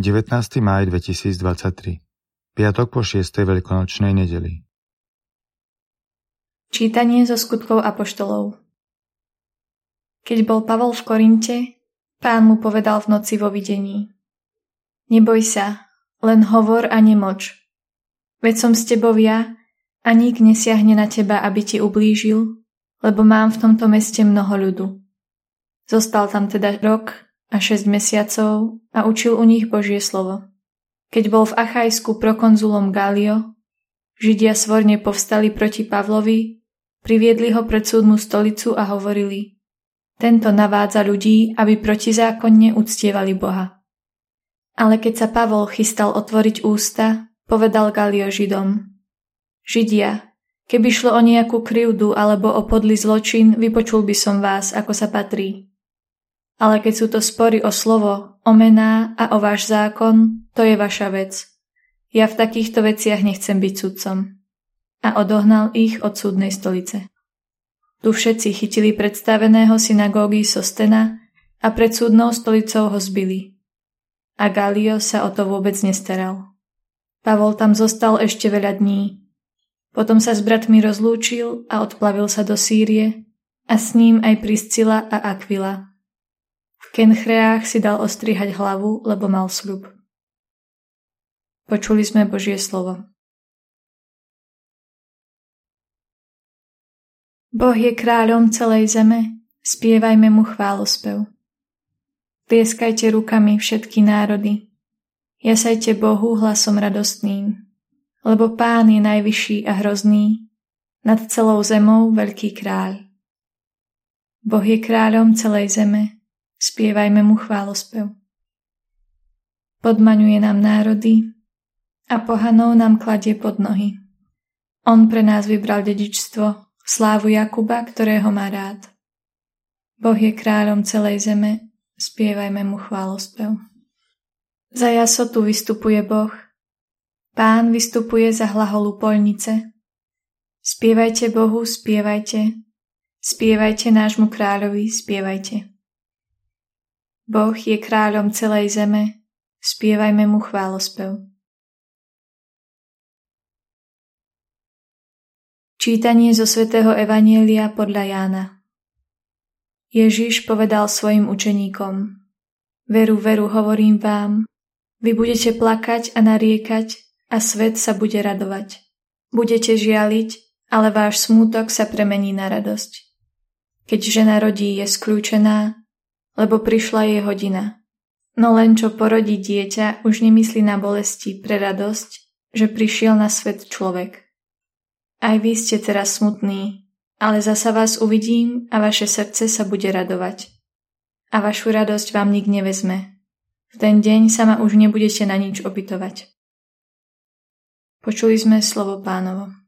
19. máj 2023 Piatok po 6. veľkonočnej nedeli Čítanie zo skutkov apoštolov Keď bol Pavol v Korinte, pán mu povedal v noci vo videní Neboj sa, len hovor a nemoč. Veď som s tebou ja a nik nesiahne na teba, aby ti ublížil, lebo mám v tomto meste mnoho ľudu. Zostal tam teda rok a 6 mesiacov a učil u nich Božie slovo. Keď bol v Achajsku prokonzulom Galio, Židia svorne povstali proti Pavlovi, priviedli ho pred súdnu stolicu a hovorili Tento navádza ľudí, aby protizákonne uctievali Boha. Ale keď sa Pavol chystal otvoriť ústa, povedal Galio Židom Židia, keby šlo o nejakú krivdu alebo o podlý zločin, vypočul by som vás, ako sa patrí. Ale keď sú to spory o slovo, o mená a o váš zákon, to je vaša vec. Ja v takýchto veciach nechcem byť sudcom. A odohnal ich od súdnej stolice. Tu všetci chytili predstaveného synagógy Sostena a pred súdnou stolicou ho zbili. A Galio sa o to vôbec nestaral. Pavol tam zostal ešte veľa dní. Potom sa s bratmi rozlúčil a odplavil sa do Sýrie a s ním aj Priscila a Aquila, Kenchreách si dal ostrihať hlavu, lebo mal sľub. Počuli sme Božie slovo. Boh je kráľom celej zeme, spievajme mu chválospev. Tlieskajte rukami všetky národy. Jasajte Bohu hlasom radostným, lebo Pán je najvyšší a hrozný, nad celou zemou veľký kráľ. Boh je kráľom celej zeme, spievajme mu chválospev. Podmaňuje nám národy a pohanou nám kladie pod nohy. On pre nás vybral dedičstvo, slávu Jakuba, ktorého má rád. Boh je kráľom celej zeme, spievajme mu chválospev. Za jasotu vystupuje Boh, Pán vystupuje za hlaholu polnice. Spievajte Bohu, spievajte, spievajte nášmu kráľovi, spievajte. Boh je kráľom celej zeme, spievajme mu chválospev. Čítanie zo svätého Evanielia podľa Jána Ježiš povedal svojim učeníkom Veru, veru, hovorím vám, vy budete plakať a nariekať a svet sa bude radovať. Budete žialiť, ale váš smútok sa premení na radosť. Keď žena rodí, je skľúčená, lebo prišla jej hodina. No len čo porodí dieťa, už nemyslí na bolesti pre radosť, že prišiel na svet človek. Aj vy ste teraz smutní, ale zasa vás uvidím a vaše srdce sa bude radovať. A vašu radosť vám nik nevezme. V ten deň sa ma už nebudete na nič opytovať. Počuli sme slovo pánovo.